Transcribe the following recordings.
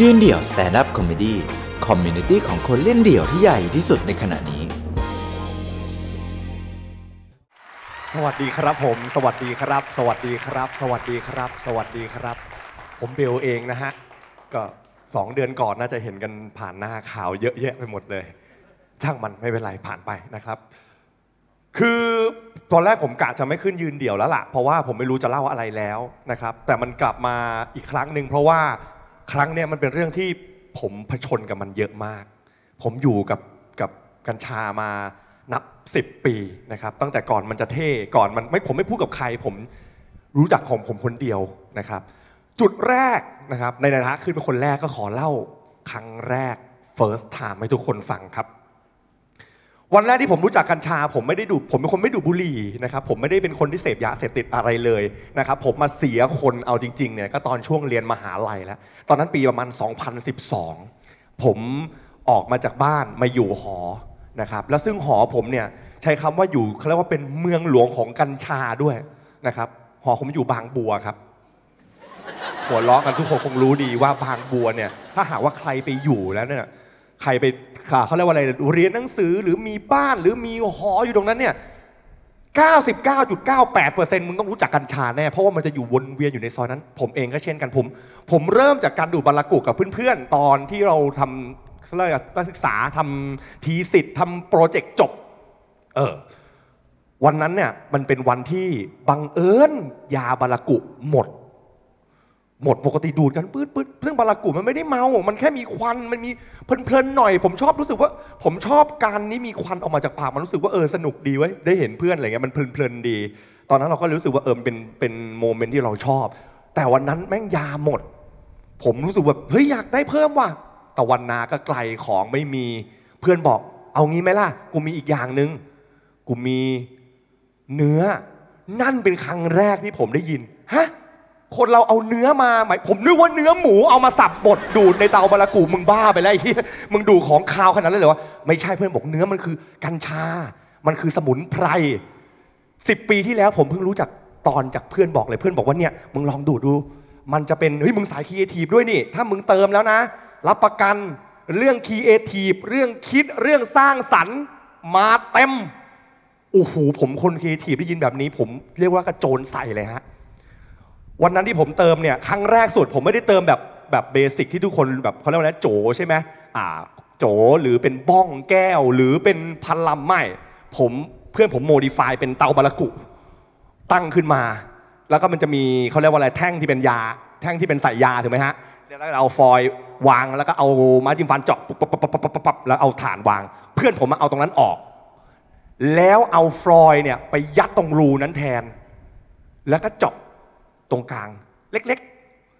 ยืนเดี่ยว stand-up comedy community ของคนเล่นเดี่ยวที่ใหญ่ที่สุดในขณะนี้ สวัสดีครับผม สวัสดีครับ สวัสดีครับ สวัสดีครับ สวัสดีครับ ผมเบลล์เองนะฮะ ก็สองเดือนก่อนน่าจะเห็นกันผ่านหน้าข่าวเยอะแยะไปหมดเลย ช่างมันไม่เป็นไรผ่านไปนะครับ คือตอนแรกผมกะจะไม่ขึ้นยืนเดี่ยวแล้วล่ะ เพราะว่าผมไม่รู้จะเล่าอะไรแล้วนะครับ แต่มันกลับมาอีกครั้งหนึ่งเพราะว่า ครั้งเนี้ยมันเป็นเรื่องที่ผมผชนกับมันเยอะมาก ผมอยู่กับกับกัญชามานับ 10 ปีนะครับตั้งแต่ก่อนมันจะเท่ก่อนมันไม่ผมไม่พูดกับใคร ผมรู้จักของผมคนเดียวนะครับ จุดแรกนะครับในฐานะคือเป็นคนแรกก็ขอเล่าครั้งแรก first time ให้ทุกคนฟังครับ วันแรกที่ผมรู้จักกัญชา ผมไม่ได้ดูผมเป็นคนไม่ดูบุหรี่นะครับผมไม่ได้เป็นคนที่เสพยาเสพติดอะไรเลยนะครับผมมาเสียคนเอาจริงๆเนี่ยก็ตอนช่วงเรียนมหาลัยแล้ว ตอนนั้นปีประมาณ 2012 ผมออกมาจากบ้านมาอยู่หอนะครับแล้วซึ่งหอผมเนี่ยใช้คำว่าอยู่เขาเรียกว่าเป็นเมืองหลวงของกัญชาด้วยนะครับหอผมอยู่บางบัวครับหัวเราะกันทุกคนคงรู้ดีว่าบางบัวเนี่ยถ้าหากว่าใครไปอยู่แล้วเนี่ย ใครไปเขาเรียกว่าอะไรเรียนหนังสือหรือมีบ้านหรือมีหออยู่ตรงนั้นเนี่ย99.98%มึงต้องรู้จักกัญชาแน่ เพราะว่ามันจะอยู่วนเวียนอยู่ในซอยนั้น ผมเองก็เช่นกันผม ผมเริ่มจากการดูบารากุกับเพื่อนๆ ตอนที่เราทำเขาเรียกนักศึกษาทำทีสิทธ์ทำโปรเจกต์จบ เออ วันนั้นเนี่ยมันเป็นวันที่บังเอิญยาบารากุหมด หมดปกติดูดกันปื๊ดปื๊ดซึ่งบารากุมันไม่ได้เมา มันแค่มีควัน มันมีเพลินๆหน่อย ผมชอบรู้สึกว่า ผมชอบการนี้มีควันออกมาจากปาก มันรู้สึกว่าเออสนุกดีเว้ยได้เห็นเพื่อนอะไรเงี้ย มันเพลินๆดี ตอนนั้นเราก็รู้สึกว่าเออเป็นเป็นโมเมนต์ที่เราชอบ แต่วันนั้นแม่งยาหมด ผมรู้สึกแบบเฮ้ยอยากได้เพิ่มว่ะ แต่วันนาก็ไกลของไม่มี เพื่อนบอก เอางี้ไหมล่ะ กูมีอีกอย่างหนึ่งกูมีเนื้อ นั่นเป็นครั้งแรกที่ผมได้ยิน ฮะ คนเราเอาเนื้อมาหมายผมนึกว่าเนื้อหมูเอามาสับบดดูดในเตาบารากูมึงบ้าไปแล้วไอ้เหี้ยมึงดูดของคาวขนาดนั้นเลยเหรอวะไม่ใช่เพื่อนบอกเนื้อมันคือกัญชา มันคือสมุนไพรสิบปีที่แล้วผมเพิ่งรู้จักตอนจากเพื่อนบอกเลยเพื่อนบอกว่าเนี่ยมึงลองดูดดู มันจะเป็นเฮ้ยมึงสายครีเอทีฟด้วยนี่ ถ้ามึงเติมแล้วนะ รับประกันเรื่องครีเอทีฟเรื่องคิดเรื่องสร้างสรรค์มาเต็มโอ้โหผมคนครีเอทีฟได้ยินแบบนี้ ผมเรียกว่ากระโจนใส่เลยฮะ วันนั้นที่ผมเติมเนี่ยครั้งแรกสุดผมไม่ได้เติมแบบแบบ basic ที่ทุกคนแบบเขาเรียกว่าอะไรโจใช่ไหมอ่าโจหรือเป็นบ้องแก้วหรือเป็นพันลำไม่ผมเพื่อนผม modify เป็นเตาบารากุตั้งขึ้นมา แล้วก็มันจะมีเขาเรียกว่าอะไรแท่งที่เป็นยา แท่งที่เป็นใส่ยาถูกไหมฮะแล้วเอาฟอยล์วางแล้วก็เอาไม้จิ้มฟันเจาะปุ๊บปุ๊บปุ๊บปุ๊บปุ๊บปุ๊บแล้วเอาถ่านวาง เพื่อนผมมาเอาตรงนั้นออก แล้วเอาฟอยล์เนี่ยไปยัดตรงรูนั้นแทน แล้วก็เจาะ ตรงกลางเล็ก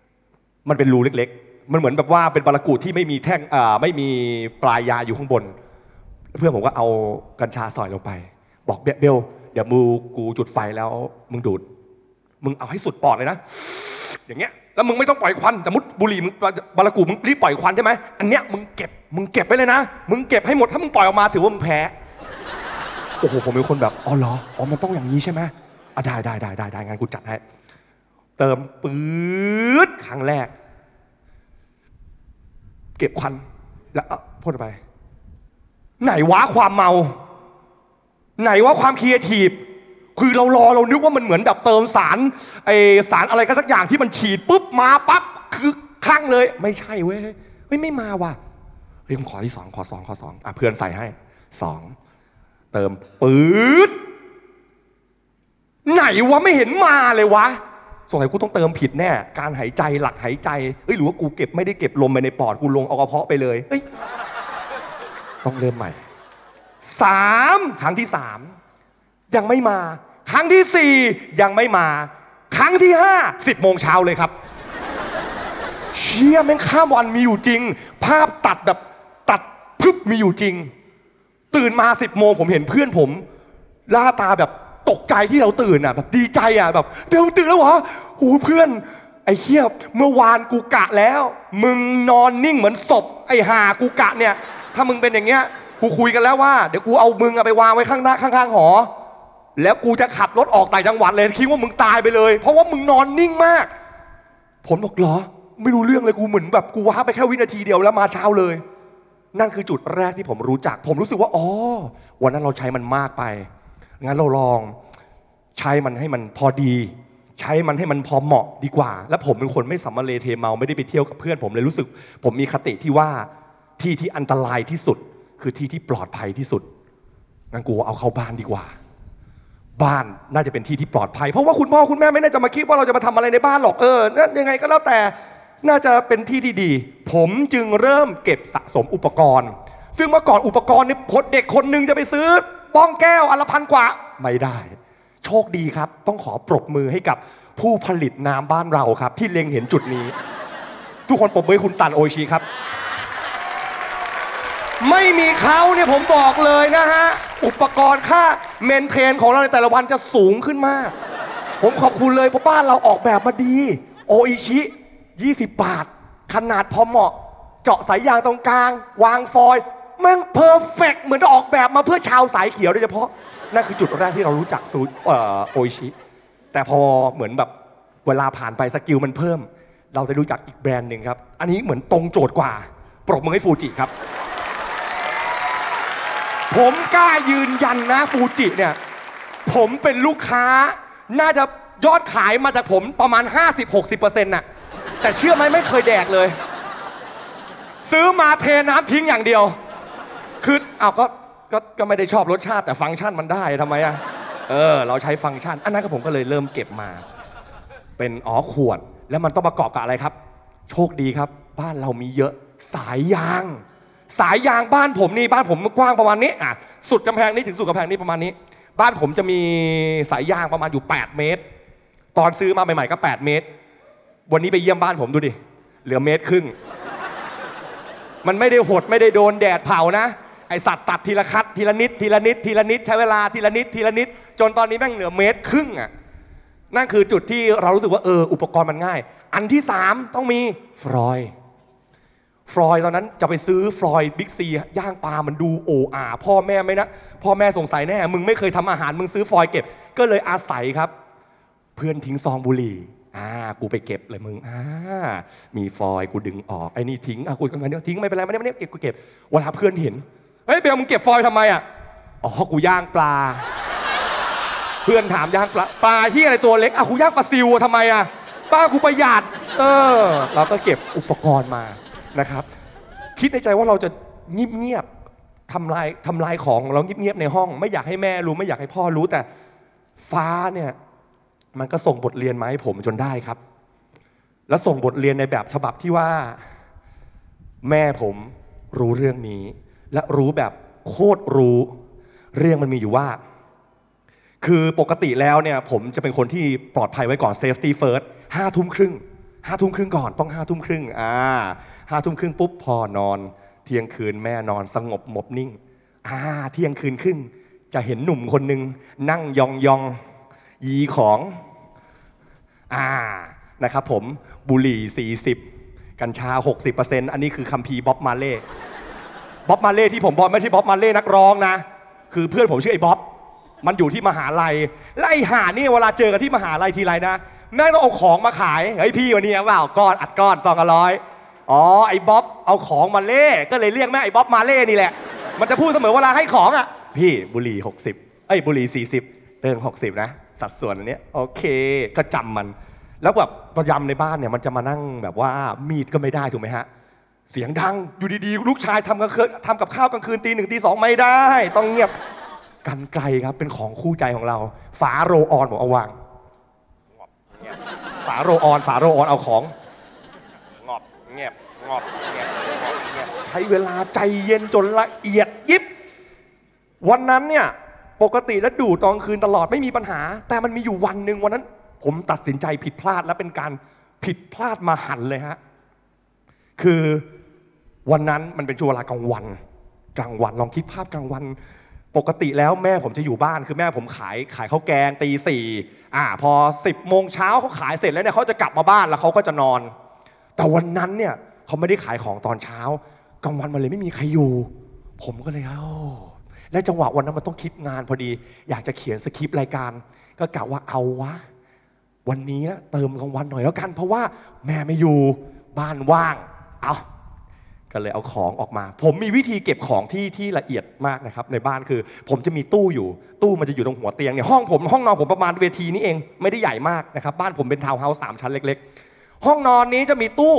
ๆ มันเป็นรูเล็ก ๆ มันเหมือนแบบว่าเป็นบารากูดที่ไม่มีแท่งไม่มีปลายยาอยู่ข้างบน เพื่อนผมก็เอากัญชาสอยลงไป บอกเบเบลเดี๋ยวมูกูจุดไฟแล้วมึงดูด มึงเอาให้สุดปอดเลยนะ อย่างเงี้ยแล้วมึงไม่ต้องปล่อยควันสมมติบุหรี่มึงบารากูมึงรีบปล่อยควันใช่ไหมอันเนี้ยมึงเก็บมึงเก็บไว้เลยนะ มึงเก็บให้หมดถ้ามึงปล่อยออกมาถือว่ามึงแพ้โอ้โหผมเป็นคนแบบอ๋อเหรออ๋อมันต้องอย่างนี้ใช่ไหมอะได้ได้ได้ได้ได้งั้นกูจัดให้ เติมปื๊ดครั้งแรก เก็บควันแล้วเอพ่นไป ไหนวะความเมา ไหนว่าความครีเอทีฟคือเรารอเรานึกว่ามันเหมือนแบบเติมสารไอสารอะไรก็สักอย่างที่มันฉีดปุ๊บมาปั๊บคือคลั่งเลย ไม่ใช่เว้ยเฮ้ยไม่มาว่ะเฮ้ยผมขอที่สองขอสองขอสองอะเพื่อนใส่ให้สองเติมปื๊ดไหนวะไม่เห็นมาเลยวะ สงสัยกูต้องเติมผิดแน่ การหายใจหลักหายใจเอ้ยหรือว่ากูเก็บไม่ได้เก็บลมไปในปอดกูลงเอากระเพาะไปเลยเฮ้ยต้องเริ่มใหม่สามครั้งที่สามยังไม่มา ครั้งที่สี่ยังไม่มา ครั้งที่ห้าสิบโมงเช้าเลยครับ เชี่ยแม่งข้ามวันมีอยู่จริง ภาพตัดแบบตัดพึบมีอยู่จริง ตื่นมาสิบโมงผมเห็นเพื่อนผมล่าตาแบบ ตกใจที่เราตื่นอะแบบดีใจอะแบบเบลตื่นแล้วเหรอโอ้เพื่อน ไอ้เหี้ยเมื่อวานกูกะแล้ว มึงนอนนิ่งเหมือนศพไอ้ห่ากูกะเนี่ย ถ้ามึงเป็นอย่างเงี้ยกูคุยกันแล้วว่าเดี๋ยวกูเอามึงอะไปวางไว้ข้างหน้าข้างๆหอ แล้วกูจะขับรถออกต่างจังหวัดเลยคิดว่ามึงตายไปเลย เพราะว่ามึงนอนนิ่งมาก ผมบอกเหรอ ไม่รู้เรื่องเลยกูเหมือนแบบกูว้าไปแค่วินาทีเดียวแล้วมาเช้าเลย นั่นคือจุดแรกที่ผมรู้จัก ผมรู้สึกว่าอ๋อวันนั้นเราใช้มันมากไป งั้นเราลองใช้มันให้มันพอดี ใช้มันให้มันพอเหมาะดีกว่า และผมเป็นคนไม่สัมมาเลเทเมาไม่ได้ไปเที่ยวกับเพื่อนผมเลยรู้สึก ผมมีคติที่ว่าที่ที่อันตรายที่สุด คือที่ที่ปลอดภัยที่สุดงั้นกูเอาเข้าบ้านดีกว่า บ้านน่าจะเป็นที่ที่ปลอดภัย เพราะว่าคุณพ่อคุณแม่ไม่น่าจะมาคิดว่าเราจะมาทำอะไรในบ้านหรอกเออนั่นยังไงก็แล้วแต่น่าจะเป็นที่ที่ดี ผมจึงเริ่มเก็บสะสมอุปกรณ์ ซึ่งเมื่อก่อนอุปกรณ์เนี่ยคนเด็กคนหนึ่งจะไปซื้อ บ้องแก้วอนละพันกว่าไม่ได้ โชคดีครับ ต้องขอปรบมือให้กับผู้ผลิตน้ำบ้านเราครับ ที่เล็งเห็นจุดนี้ ทุกคนปรบมือให้คุณตันโอชิครับ ไม่มีเขาเนี่ยผมบอกเลยนะฮะ อุปกรณ์ค่า maintain ของเราในแต่ละวันจะสูงขึ้นมาก ผมขอบคุณเลยเพราะบ้านเราออกแบบมาดี โออิชิ20 บาท ขนาดพอเหมาะ เจาะสายยางตรงกลาง วางฟอยล์ แม่ง perfect เหมือนออกแบบมาเพื่อชาวสายเขียวโดยเฉพาะ นั่นคือจุดแรกที่เรารู้จักซูโอิชิ แต่พอเหมือนแบบเวลาผ่านไป skill มันเพิ่ม เราได้รู้จักอีกแบรนด์หนึ่งครับ อันนี้เหมือนตรงโจทย์กว่า ปรบมือให้ฟูจิครับ ผมกล้ายืนยันนะฟูจิเนี่ย ผมเป็นลูกค้า น่าจะยอดขายมาจากผมประมาณ 50-60%น่ะ แต่เชื่อไหมไม่เคยแดกเลย ซื้อมาเทน้ำทิ้งอย่างเดียว คืออ้าวก็ก็ก็ไม่ได้ชอบรสชาติแต่ฟังก์ชันมันได้ทำไมอะเออ เราใช้ฟังก์ชัน อันนั้นก็ผมก็เลยเริ่มเก็บมา เป็นอ๋อขวด แล้วมันต้องประกอบกับอะไรครับ โชคดีครับ บ้านเรามีเยอะสายยาง สายยางบ้านผมนี่บ้านผมกว้างประมาณนี้อะสุดกำแพงนี้ถึงสุดกำแพงนี้ประมาณนี้ บ้านผมจะมีสายยางประมาณอยู่ 8 เมตร ตอนซื้อมาใหม่ๆก็ 8 เมตร วันนี้ไปเยี่ยมบ้านผมดูดิเหลือเมตรครึ่งมันไม่ได้หดไม่ได้โดนแดดเผานะ ไอสัตว์ตัดทีละคัดทีละนิดทีละนิดทีละนิดใช้เวลาทีละนิดทีละนิด จนตอนนี้แม่งเหลือเมตรครึ่งอะนั่นคือจุดที่เรารู้สึกว่าเอออุปกรณ์มันง่าย อันที่สามต้องมีฟรอยฟรอยตอนนั้นจะไปซื้อฟรอยบิ๊กซีย่างปลามันดูโอ้อาพ่อแม่ไม่นะ พ่อแม่สงสัยแน่ มึงไม่เคยทำอาหารมึงซื้อฟรอยเก็บ ก็เลยอาศัยครับ เพื่อนทิ้งซองบุหรี่อ่ากูไปเก็บเลยมึงอ่ามีฟอยกูดึงออกไอ้นี่ทิ้งอะกูกำลังเนี่ยทิ้งไม่เป็นไรไม่ได้ไม่ได้เก็บกูเก็บเวลาเพื่อนเห็น เฮ้ยเบลมึงเก็บฟอยล์ทำไมอะ อ๋อ กูย่างปลา เพื่อนถามย่างปลา ปลาที่อะไรตัวเล็กอะกูย่างปลาซิวทำไมอะป้ากูประหยัด เออ เราก็เก็บอุปกรณ์มานะครับ คิดในใจว่าเราจะเงียบเงียบๆทำลายทำลายของเราเงียบเงียบๆในห้อง ไม่อยากให้แม่รู้ไม่อยากให้พ่อรู้แต่ฟ้าเนี่ยมันก็ส่งบทเรียนมาให้ผมจนได้ครับ และส่งบทเรียนในแบบฉบับที่ว่า แม่ผมรู้เรื่องนี้ และรู้แบบโคตรรู้ เรื่องมันมีอยู่ว่า คือปกติแล้วเนี่ยผมจะเป็นคนที่ปลอดภัยไว้ก่อน safety first ห้าทุ่มครึ่งห้าทุ่มครึ่งก่อนต้องห้าทุ่มครึ่งอ่าห้าทุ่มครึ่งปุ๊บพอนอน เที่ยงคืนแม่นอนสงบหมบนิ่งอ่าเที่ยงคืนครึ่งจะเห็นหนุ่มคนหนึ่งนั่งยองยองยีของอ่านะครับผมบุหรี่ 40 กัญชา 60%อันนี้คือคัมภีร์บ๊อบมาเล่ บ๊อบมาเล่ที่ผมบอกไม่ใช่บ๊อบมาเล่นักร้องนะ คือเพื่อนผมชื่อไอ้บ๊อบมันอยู่ที่มหาลัยและไอ้ห่านี่เวลาเจอกันที่มหาลัยทีไรนะแม่งต้องเอาของมาขายเฮ้ยพี่วันนี้เปล่าก้อนอัดก้อนซองละร้อยอ๋อไอ้บ๊อบเอาของมาเล่ก็เลยเรียกแม่ไอ้บ๊อบมาเล่นี่แหละ มันจะพูดเสมอเวลาให้ของอะ พี่บุหรี่60เอ้ยบุหรี่40เติม60 นะ สัดส่วนอันเนี้ยโอเคก็จำมัน แล้วแบบประยำในบ้านเนี่ยมันจะมานั่งแบบว่ามีดก็ไม่ได้ถูกไหมฮะ เสียงดังอยู่ดีๆ ลูกชายทำกลางคืนทำกับข้าวกลางคืนตีหนึ่งตีสองไม่ได้ ต้องเงียบกันไกลครับเป็นของคู่ใจของเรา ฝาโรออนผมเอาวางเงียบฝาโรออน ฝาโรออนเอาของงอบเงียบงอบเงียบงอบเงียบใช้เวลาใจเย็นจนละเอียดยิบ วันนั้นเนี่ยปกติแล้วดูดตอนคืนตลอดไม่มีปัญหา แต่มันมีอยู่วันหนึ่งวันนั้น ผมตัดสินใจผิดพลาดและเป็นการผิดพลาดมาหันเลยฮะ คือวันนั้นมันเป็นช่วงเวลากลางวัน กลางวันลองคิดภาพกลางวัน ปกติแล้วแม่ผมจะอยู่บ้านคือแม่ผมขายขายข้าวแกงตีสี่อ่าพอสิบโมงเช้าเขาขายเสร็จแล้วเนี่ยเขาจะกลับมาบ้านแล้วเขาก็จะนอน แต่วันนั้นเนี่ยเขาไม่ได้ขายของตอนเช้ากลางวันมันเลยไม่มีใครอยู่ ผมก็เลยเอ้าและจังหวะวันนั้นมันต้องคิดงานพอดี อยากจะเขียนสคริปต์รายการ ก็กะว่าเอาวะ วันนี้นะเติมกลางวันหน่อยแล้วกัน เพราะว่าแม่ไม่อยู่บ้านว่าง เอาก็เลยเอาของออกมา ผมมีวิธีเก็บของที่ที่ละเอียดมากนะครับ ในบ้านคือ ผมจะมีตู้อยู่ ตู้มันจะอยู่ตรงหัวเตียงเนี่ยห้องผมห้องนอนผมประมาณเวทีนี้เองไม่ได้ใหญ่มากนะครับบ้านผมเป็นทาวน์เฮาส์สามชั้นเล็ก ๆ ห้องนอนนี้จะมีตู้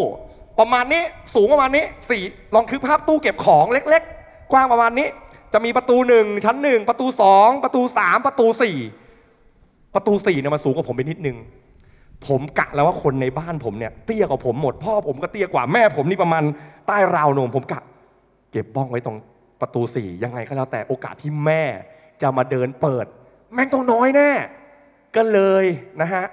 ประมาณนี้สูงประมาณนี้สี่ลองคือภาพตู้เก็บของเล็ก ๆ กว้างประมาณนี้ จะมีประตูหนึ่งชั้นหนึ่งประตูสองประตูสามประตูสี่ประตูสี่เนี่ยมันสูงกว่าผมไปนิดนึง ผมกะแล้วว่าคนในบ้านผมเนี่ยเตี้ยกว่าผมหมด พ่อผมก็เตี้ยกว่าแม่ผมนี่ประมาณใต้ราวนมผมกะ เก็บบ้องไว้ตรงประตูสี่ยังไงก็แล้วแต่โอกาสที่แม่จะมาเดินเปิด แม่งต้องน้อยแน่ ก็เลยนะฮะ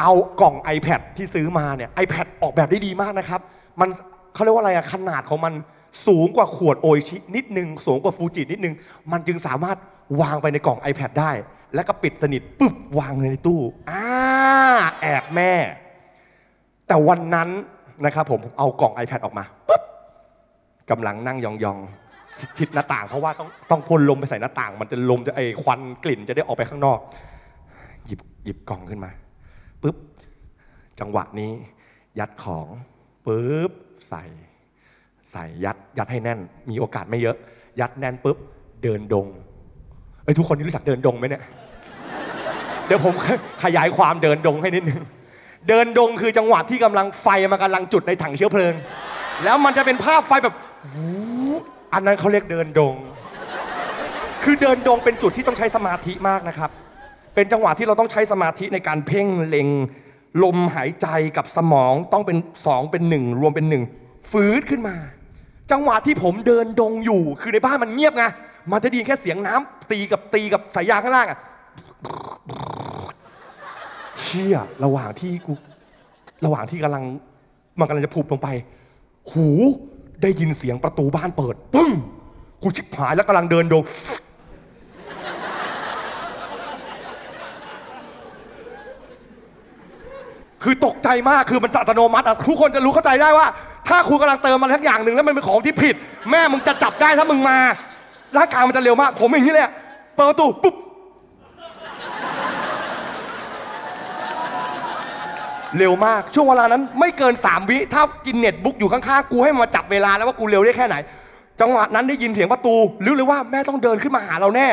เอากล่อง iPad ที่ซื้อมาเนี่ย iPad ออกแบบได้ดีมากนะครับ มันเขาเรียกว่าอะไรอะขนาดของมันสูงกว่าขวดโอชินิดนึงสูงกว่าฟูจินิดนึง มันจึงสามารถ วางไปในกล่อง iPad ได้ แล้วก็ปิดสนิทปุ๊บวางเลยในตู้อ่าแอบแม่ แต่วันนั้นนะครับผมผมเอากล่อง iPad ออกมาปุ๊บกำลังนั่งยองๆชิดหน้าต่าง เพราะว่าต้องต้องพ่นลมไปใส่หน้าต่าง มันจะลมจะไอควันกลิ่นจะได้ออกไปข้างนอก หยิบหยิบกล่องขึ้นมาปุ๊บจังหวะนี้ ยัดของปุ๊บใส่ ใส่ยัดยัดให้แน่น มีโอกาสไม่เยอะ ยัดแน่นปุ๊บเดินดง เอ้ยทุกคนนี่รู้จักเดินดงไหมเนี่ย เดี๋ยวผมขยายความเดินดงให้นิดนึง เดินดงคือจังหวะที่กำลังไฟมันกำลังจุดในถังเชื้อเพลิง แล้วมันจะเป็นภาพไฟแบบวูบอันนั้นเขาเรียกเดินดง คือเดินดงเป็นจุดที่ต้องใช้สมาธิมากนะครับ เป็นจังหวะที่เราต้องใช้สมาธิในการเพ่งเล็ง ลมหายใจกับสมองต้องเป็นสองเป็นหนึ่งรวมเป็นหนึ่งฟื้นขึ้นมา จังหวะที่ผมเดินดงอยู่คือในบ้านมันเงียบไง มันจะไดีแค่เสียงน้ำตีกับตีกับสายยางข้างล่างอะเชี่ยระหว่างที่กูระหว่างที่กำลังมันกำลังจะผูบลงไป หูได้ยินเสียงประตูบ้านเปิดปึ้งกูชิบหายแล้วกำลังเดินดงคือตกใจมากคือมันอัตโนมัติอะทุกคนจะรู้เข้าใจได้ว่า ถ้าคุณกำลังเติมมาทั้งอย่างหนึ่งแล้วมันเป็นของที่ผิด แม่มึงจะจับได้ถ้ามึงมา ร่างกายมันจะเร็วมาก ผมอย่างนี้เลยอะเปิดประตูปุ๊บเร็วมาก ช่วงเวลานั้นไม่เกิน 3 วิถ้ากินเน็ตบุ๊กอยู่ข้างๆ กูให้มันมาจับเวลาแล้วว่ากูเร็วได้แค่ไหน จังหวะนั้นได้ยินเสียงประตูรู้เลยว่าแม่ต้องเดินขึ้นมาหาเราแน่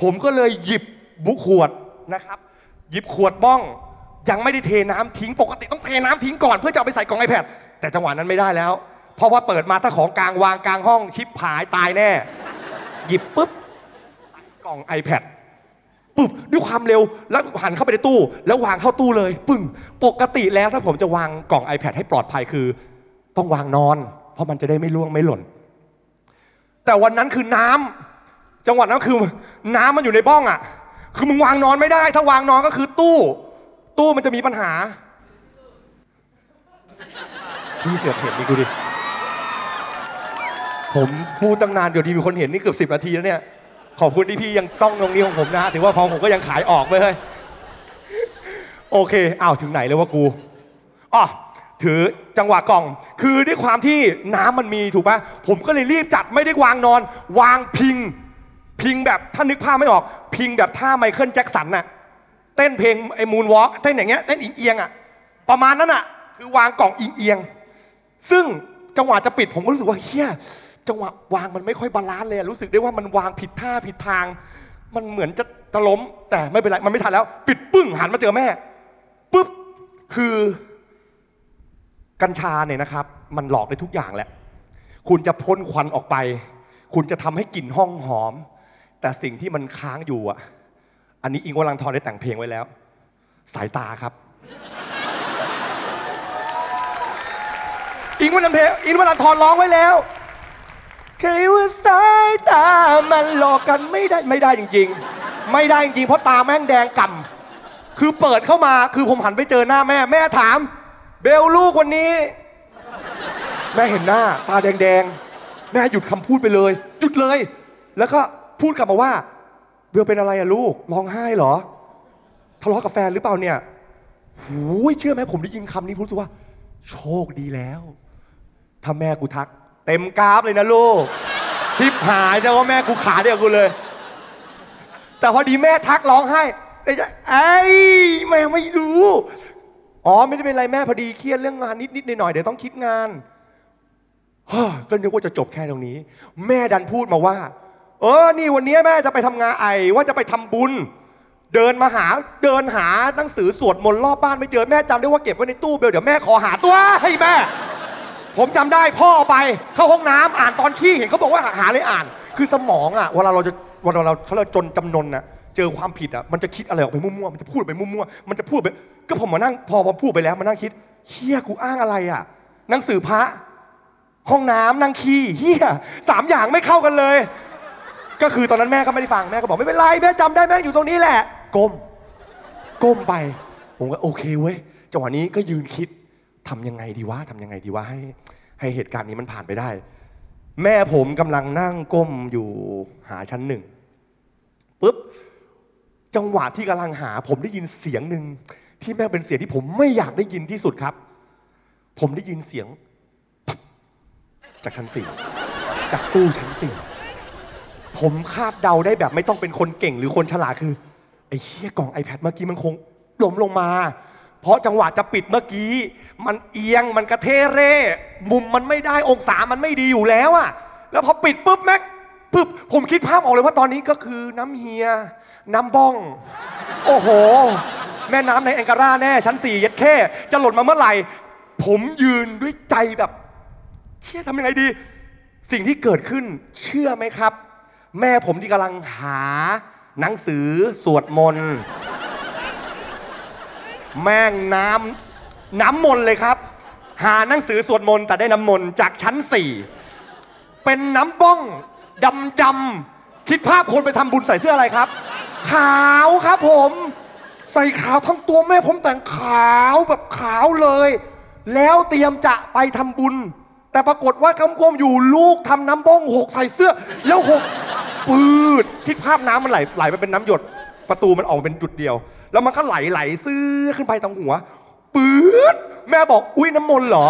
ผมก็เลยหยิบบุ๊กขวดนะครับ หยิบขวดบ้อง ยังไม่ได้เทน้ำทิ้งปกติต้องเทน้ำทิ้งก่อนเพื่อจะเอาไปใส่กล่อง iPad แต่จังหวะนั้นไม่ได้แล้ว เพราะว่าเปิดมาถ้าของกลางวางกลางห้องชิปหายตายแน่ หยิบปุ๊บกล่อง iPad ปุ๊บด้วยความเร็วแล้วหันเข้าไปในตู้ แล้ววางเข้าตู้เลยปึ้งปกติแล้วถ้าผมจะวางกล่อง iPad ให้ปลอดภัยคือ ต้องวางนอน เพราะมันจะได้ไม่ล่วงไม่หล่น แต่วันนั้นคือน้ำจังหวัดนั้นคือน้ำมันอยู่ในบ้องอะ คือมึงวางนอนไม่ได้ ถ้าวางนอนก็คือตู้ ตู้มันจะมีปัญหาพี่เสือเห็นนี่กูดิ ผมพูดตั้งนานเดี๋ยวดีมีคนเห็นนี่เกือบสิบนาทีแล้วเนี่ยขอบคุณที่พี่ยังต้องตรงนี้ของผมนะถือว่าของผมก็ยังขายออกไปเลยโอเคอ้าวถึงไหนเลยว่ากูอ๋อถือจังหวะกล่อง คือด้วยความที่น้ำมันมีถูกปะผมก็เลยรีบจัดไม่ได้วางนอน วางพิง พิงแบบถ้านึกภาพไม่ออก พิงแบบท่าไมเคิลแจ็คสันน่ะเต้นเพลงไอ้มูนวอล์กเต้นอย่างเงี้ยเต้นอิงเอียงอะประมาณนั้นอะคือวางกล่องเอียงเอียง ซึ่งจังหวะจะปิดผมก็รู้สึกว่าเหี้ย จังหวะวางมันไม่ค่อย balance เลยรู้สึกได้ว่ามันวางผิดท่าผิดทาง มันเหมือนจะจะล้ม แต่ไม่เป็นไรมันไม่ทันแล้ว ปิดปึ้งหันมาเจอแม่ปุ๊บคือกัญชาเนี่ยนะครับ มันหลอกได้ทุกอย่างแหละ คุณจะพ่นควันออกไป คุณจะทำให้กลิ่นห้องหอม แต่สิ่งที่มันค้างอยู่อะ อันนี้อิ้งค์ วรันธรได้แต่งเพลงไว้แล้ว สายตาครับ อิงวลังเพลงอิงวลังทรร้องไว้แล้ว เคยว่าสายตามันหลอกกันไม่ได้ไม่ได้จริง ๆ ไม่ได้จริงเพราะตาแม่งแดงก่ำคือเปิดเข้ามาคือผมหันไปเจอหน้าแม่ แม่ถาม เบลลูกวันนี้ แม่เห็นหน้า ตาแดงๆ แม่หยุดคำพูดไปเลย หยุดเลย แล้วก็พูดกลับมาว่า เบลเป็นอะไรอะลูกร้องไห้เหรอทะเลาะกับแฟนหรือเปล่าเนี่ยหูยเชื่อไหมผมได้ยินคำนี้ผมรู้สึกว่า โชคดีแล้ว ถ้าแม่กูทัก เต็มกราฟเลยนะลูก ชิบหายแต่ว่าแม่กูขาเดียวกูเลย แต่พอดีแม่ทักร้องไห้ไอ้ไอ้แม่ไม่รู้ อ๋อไม่ได้เป็นไรแม่พอดีเครียดเรื่องงานนิดๆหน่อยๆเดี๋ยวต้องคิดงานก็นึกว่าจะจบแค่ตรงนี้ แม่ดันพูดมาว่า เออนี่วันนี้แม่จะไปทำงานไอว่าจะไปทำบุญ เดินมาหาเดินหาหนังสือสวดมนต์รอบบ้านไม่เจอแม่จำได้ว่าเก็บไว้ในตู้เบลเดี๋ยวแม่ขอหาตัวให้แม่ ผมจำได้พ่อเอาไปเข้าห้องน้ำอ่านตอนขี้เห็นเขาบอกว่าหาเลยอ่าน คือสมองอะเวลาเราจะเวลาเราเขาเราจนจำนนอะเจอความผิดอะมันจะคิดอะไรออกไปมั่วๆมันจะพูดไปมั่วๆมันจะพูดไปก็ผมมานั่งพอผมพูดไปแล้วมานั่งคิดเฮียกูอ้างอะไรอะหนังสือพระ ห้องน้ำนั่งขี้เฮียสามอย่างไม่เข้ากันเลย ก็คือตอนนั้นแม่ก็ไม่ได้ฟังแม่ก็บอกไม่เป็นไรแม่จำได้แม่อยู่ตรงนี้แหละก้ม ก้มไป ผมก็โอเคเว้ยจังหวะนี้ก็ยืนคิด ทำยังไงดีวะทำยังไงดีวะให้ให้เหตุการณ์นี้มันผ่านไปได้ แม่ผมกำลังนั่งก้มอยู่หาชั้นหนึ่งปุ๊บจังหวะที่กำลังหา ผมได้ยินเสียงหนึ่งที่แม่เป็นเสียงที่ผมไม่อยากได้ยินที่สุดครับ ผมได้ยินเสียง จากชั้นสี่จากตู้ชั้นสี่ผมคาดเดาได้แบบไม่ต้องเป็นคนเก่งหรือคนฉลาดคือไอ้เหี้ยกล่อง iPad เมื่อกี้มันคงล้มลงมา เพราะจังหวะจะปิดเมื่อกี้ มันเอียงมันกระเทเร่ มุมมันไม่ได้องศามันไม่ดีอยู่แล้วอะแล้วพอปิดปุ๊บแม็กปุ๊บผมคิดภาพออกเลยว่าตอนนี้ก็คือน้ำเฮีย น้ำบ้อง โอ้โห แม่น้ำในแองการาแน่ ชั้นสี่เย็ดแค่ จะหล่นมาเมื่อไหร่ ผมยืนด้วยใจแบบเชี่ยทำยังไงดี สิ่งที่เกิดขึ้นเชื่อไหมครับ แม่ผมที่กำลังหาหนังสือสวดมนต์ แม่งน้ำน้ำมนต์เลยครับ หาหนังสือสวดมนต์แต่ได้น้ำมนต์จากชั้นสี่เป็นน้ำบ้องดำดำคิดภาพคนไปทำบุญใส่เสื้ออะไรครับ ขาวครับผม ใส่ขาวทั้งตัวแม่ผมแต่งขาวแบบขาวเลย แล้วเตรียมจะไปทำบุญ แต่ปรากฏว่ากำกวมอยู่ลูกทำน้ำบ้องหกใส่เสื้อ แล้วหกปืดคิดภาพน้ำมันไหลไหลไปเป็นน้ำหยด ประตูมันออกมาเป็นจุดเดียว แล้วมันก็ไหลไหลซื้อขึ้นไปตรงหัวปืดแม่บอกอุ้ยน้ำมนต์เหรอ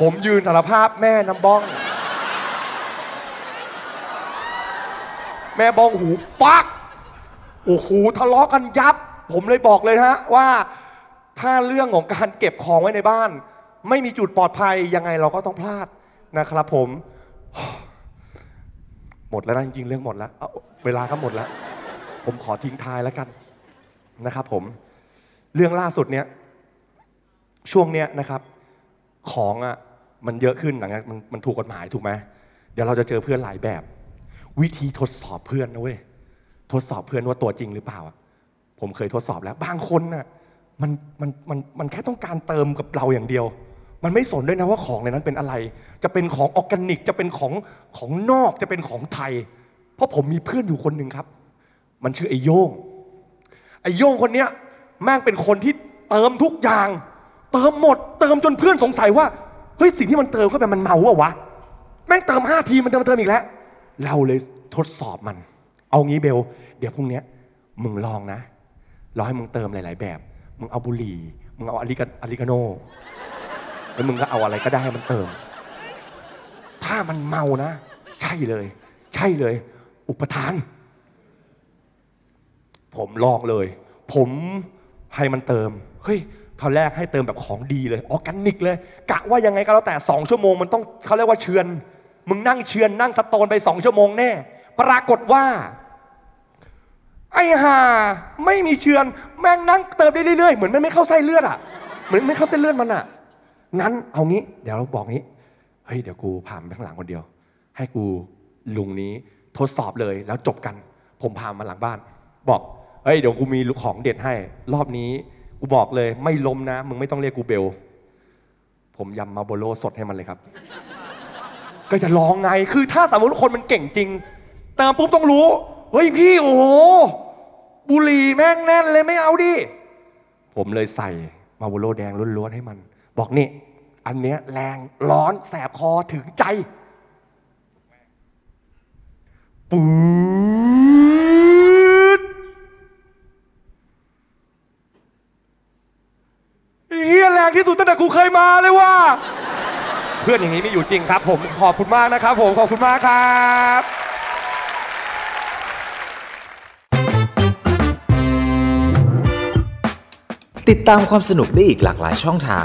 ผมยืนสารภาพแม่น้ำบ้อง แม่บ้องหูปักโอ้โหทะเลาะกันยับ ผมเลยบอกเลยนะฮะว่า ถ้าเรื่องของการเก็บของไว้ในบ้าน ไม่มีจุดปลอดภัยยังไงเราก็ต้องพลาดนะครับผม หมดแล้วนะจริงๆเรื่องหมดแล้วเอาเวลาก็หมดแล้ว ผมขอทิ้งท้ายแล้วกันนะครับ ผมเรื่องล่าสุดเนี้ยช่วงเนี้ยนะครับ ของอะมันเยอะขึ้นหลังจากมันมันถูกกฎหมายถูกไหมเดี๋ยวเราจะเจอเพื่อนหลายแบบ วิธีทดสอบเพื่อนนะเว้ยทดสอบเพื่อนว่าตัวจริงหรือเปล่าอะผมเคยทดสอบแล้ว บางคนน่ะมันมันมันมันแค่ต้องการเติมกับเราอย่างเดียว มันไม่สนด้วยนะว่าของในนั้นเป็นอะไร จะเป็นของออร์แกนิก จะเป็นของของนอก จะเป็นของไทย เพราะผมมีเพื่อนอยู่คนหนึ่งครับ มันชื่อไอโยง ไอโยงคนเนี้ยแม่งเป็นคนที่เติมทุกอย่าง เติมหมด เติมจนเพื่อนสงสัยว่า เฮ้ยสิ่งที่มันเติมเข้าไปมันเมาอะวะ แม่งเติมห้าทีมันเติมเติมอีกแล้ว เราเลยทดสอบมัน เอางี้เบล เดี๋ยวพรุ่งนี้มึงลองนะ รอให้มึงเติมหลาย ๆ แบบ มึงเอาบุหรี่ มึงเอาอาริกาอาริกาโน แล้วมึงก็เอาอะไรก็ได้ให้มันเติม ถ้ามันเมานะ ใช่เลย ใช่เลย อุปทาน ผมลองเลย ผมให้มันเติม เฮ้ยคราแรกให้เติมแบบของดีเลยออร์แกนิกเลย กะว่ายังไงก็แล้วแต่สองชั่วโมงมันต้องเขาเรียกว่าเชือน มึงนั่งเชือนนั่งสโตนไปสองชั่วโมงแน่ ปรากฏว่า ไอ้ห่าไม่มีเชือน แม่งนั่งเติมได้เรื่อยๆ เหมือนมันไม่เข้าไส้เลือดอะ เหมือนไม่เข้าเส้นเลือดมันอะ งั้นเอางี้ เดี๋ยวเราบอกงี้ เฮ้ย เดี๋ยวกูพามไปข้างหลังคนเดียว ให้กูลุงนี้ทดสอบเลยแล้วจบกัน ผมพามาหลังบ้าน บอก เฮ้ย เดี๋ยวกูมีของเด็ดให้ รอบนี้กูบอกเลย ไม่ล้มนะ มึงไม่ต้องเรียกกูเบล ผมยำมาโบโลสดให้มันเลยครับ ก็จะลองไง คือถ้าสมมติคนมันเก่งจริง เติมปุ๊บต้องรู้ เฮ้ยพี่โอ้โหบุหรี่แม่งแน่นเลยไม่เอาดิ ผมเลยใส่มาโบโลแดงล้วนๆให้มัน บอกนี่ อันเนี้ยแรงร้อนแสบคอถึงใจปื๊ดเฮียแรงที่สุดตั้งแต่กูเคยมาเลยว่ะเพื่อนอย่างนี้ไม่อยู่จริงครับ ผมขอบคุณมากนะครับ ผมขอบคุณมากครับติดตามความสนุกได้อีกหลากหลายช่องทาง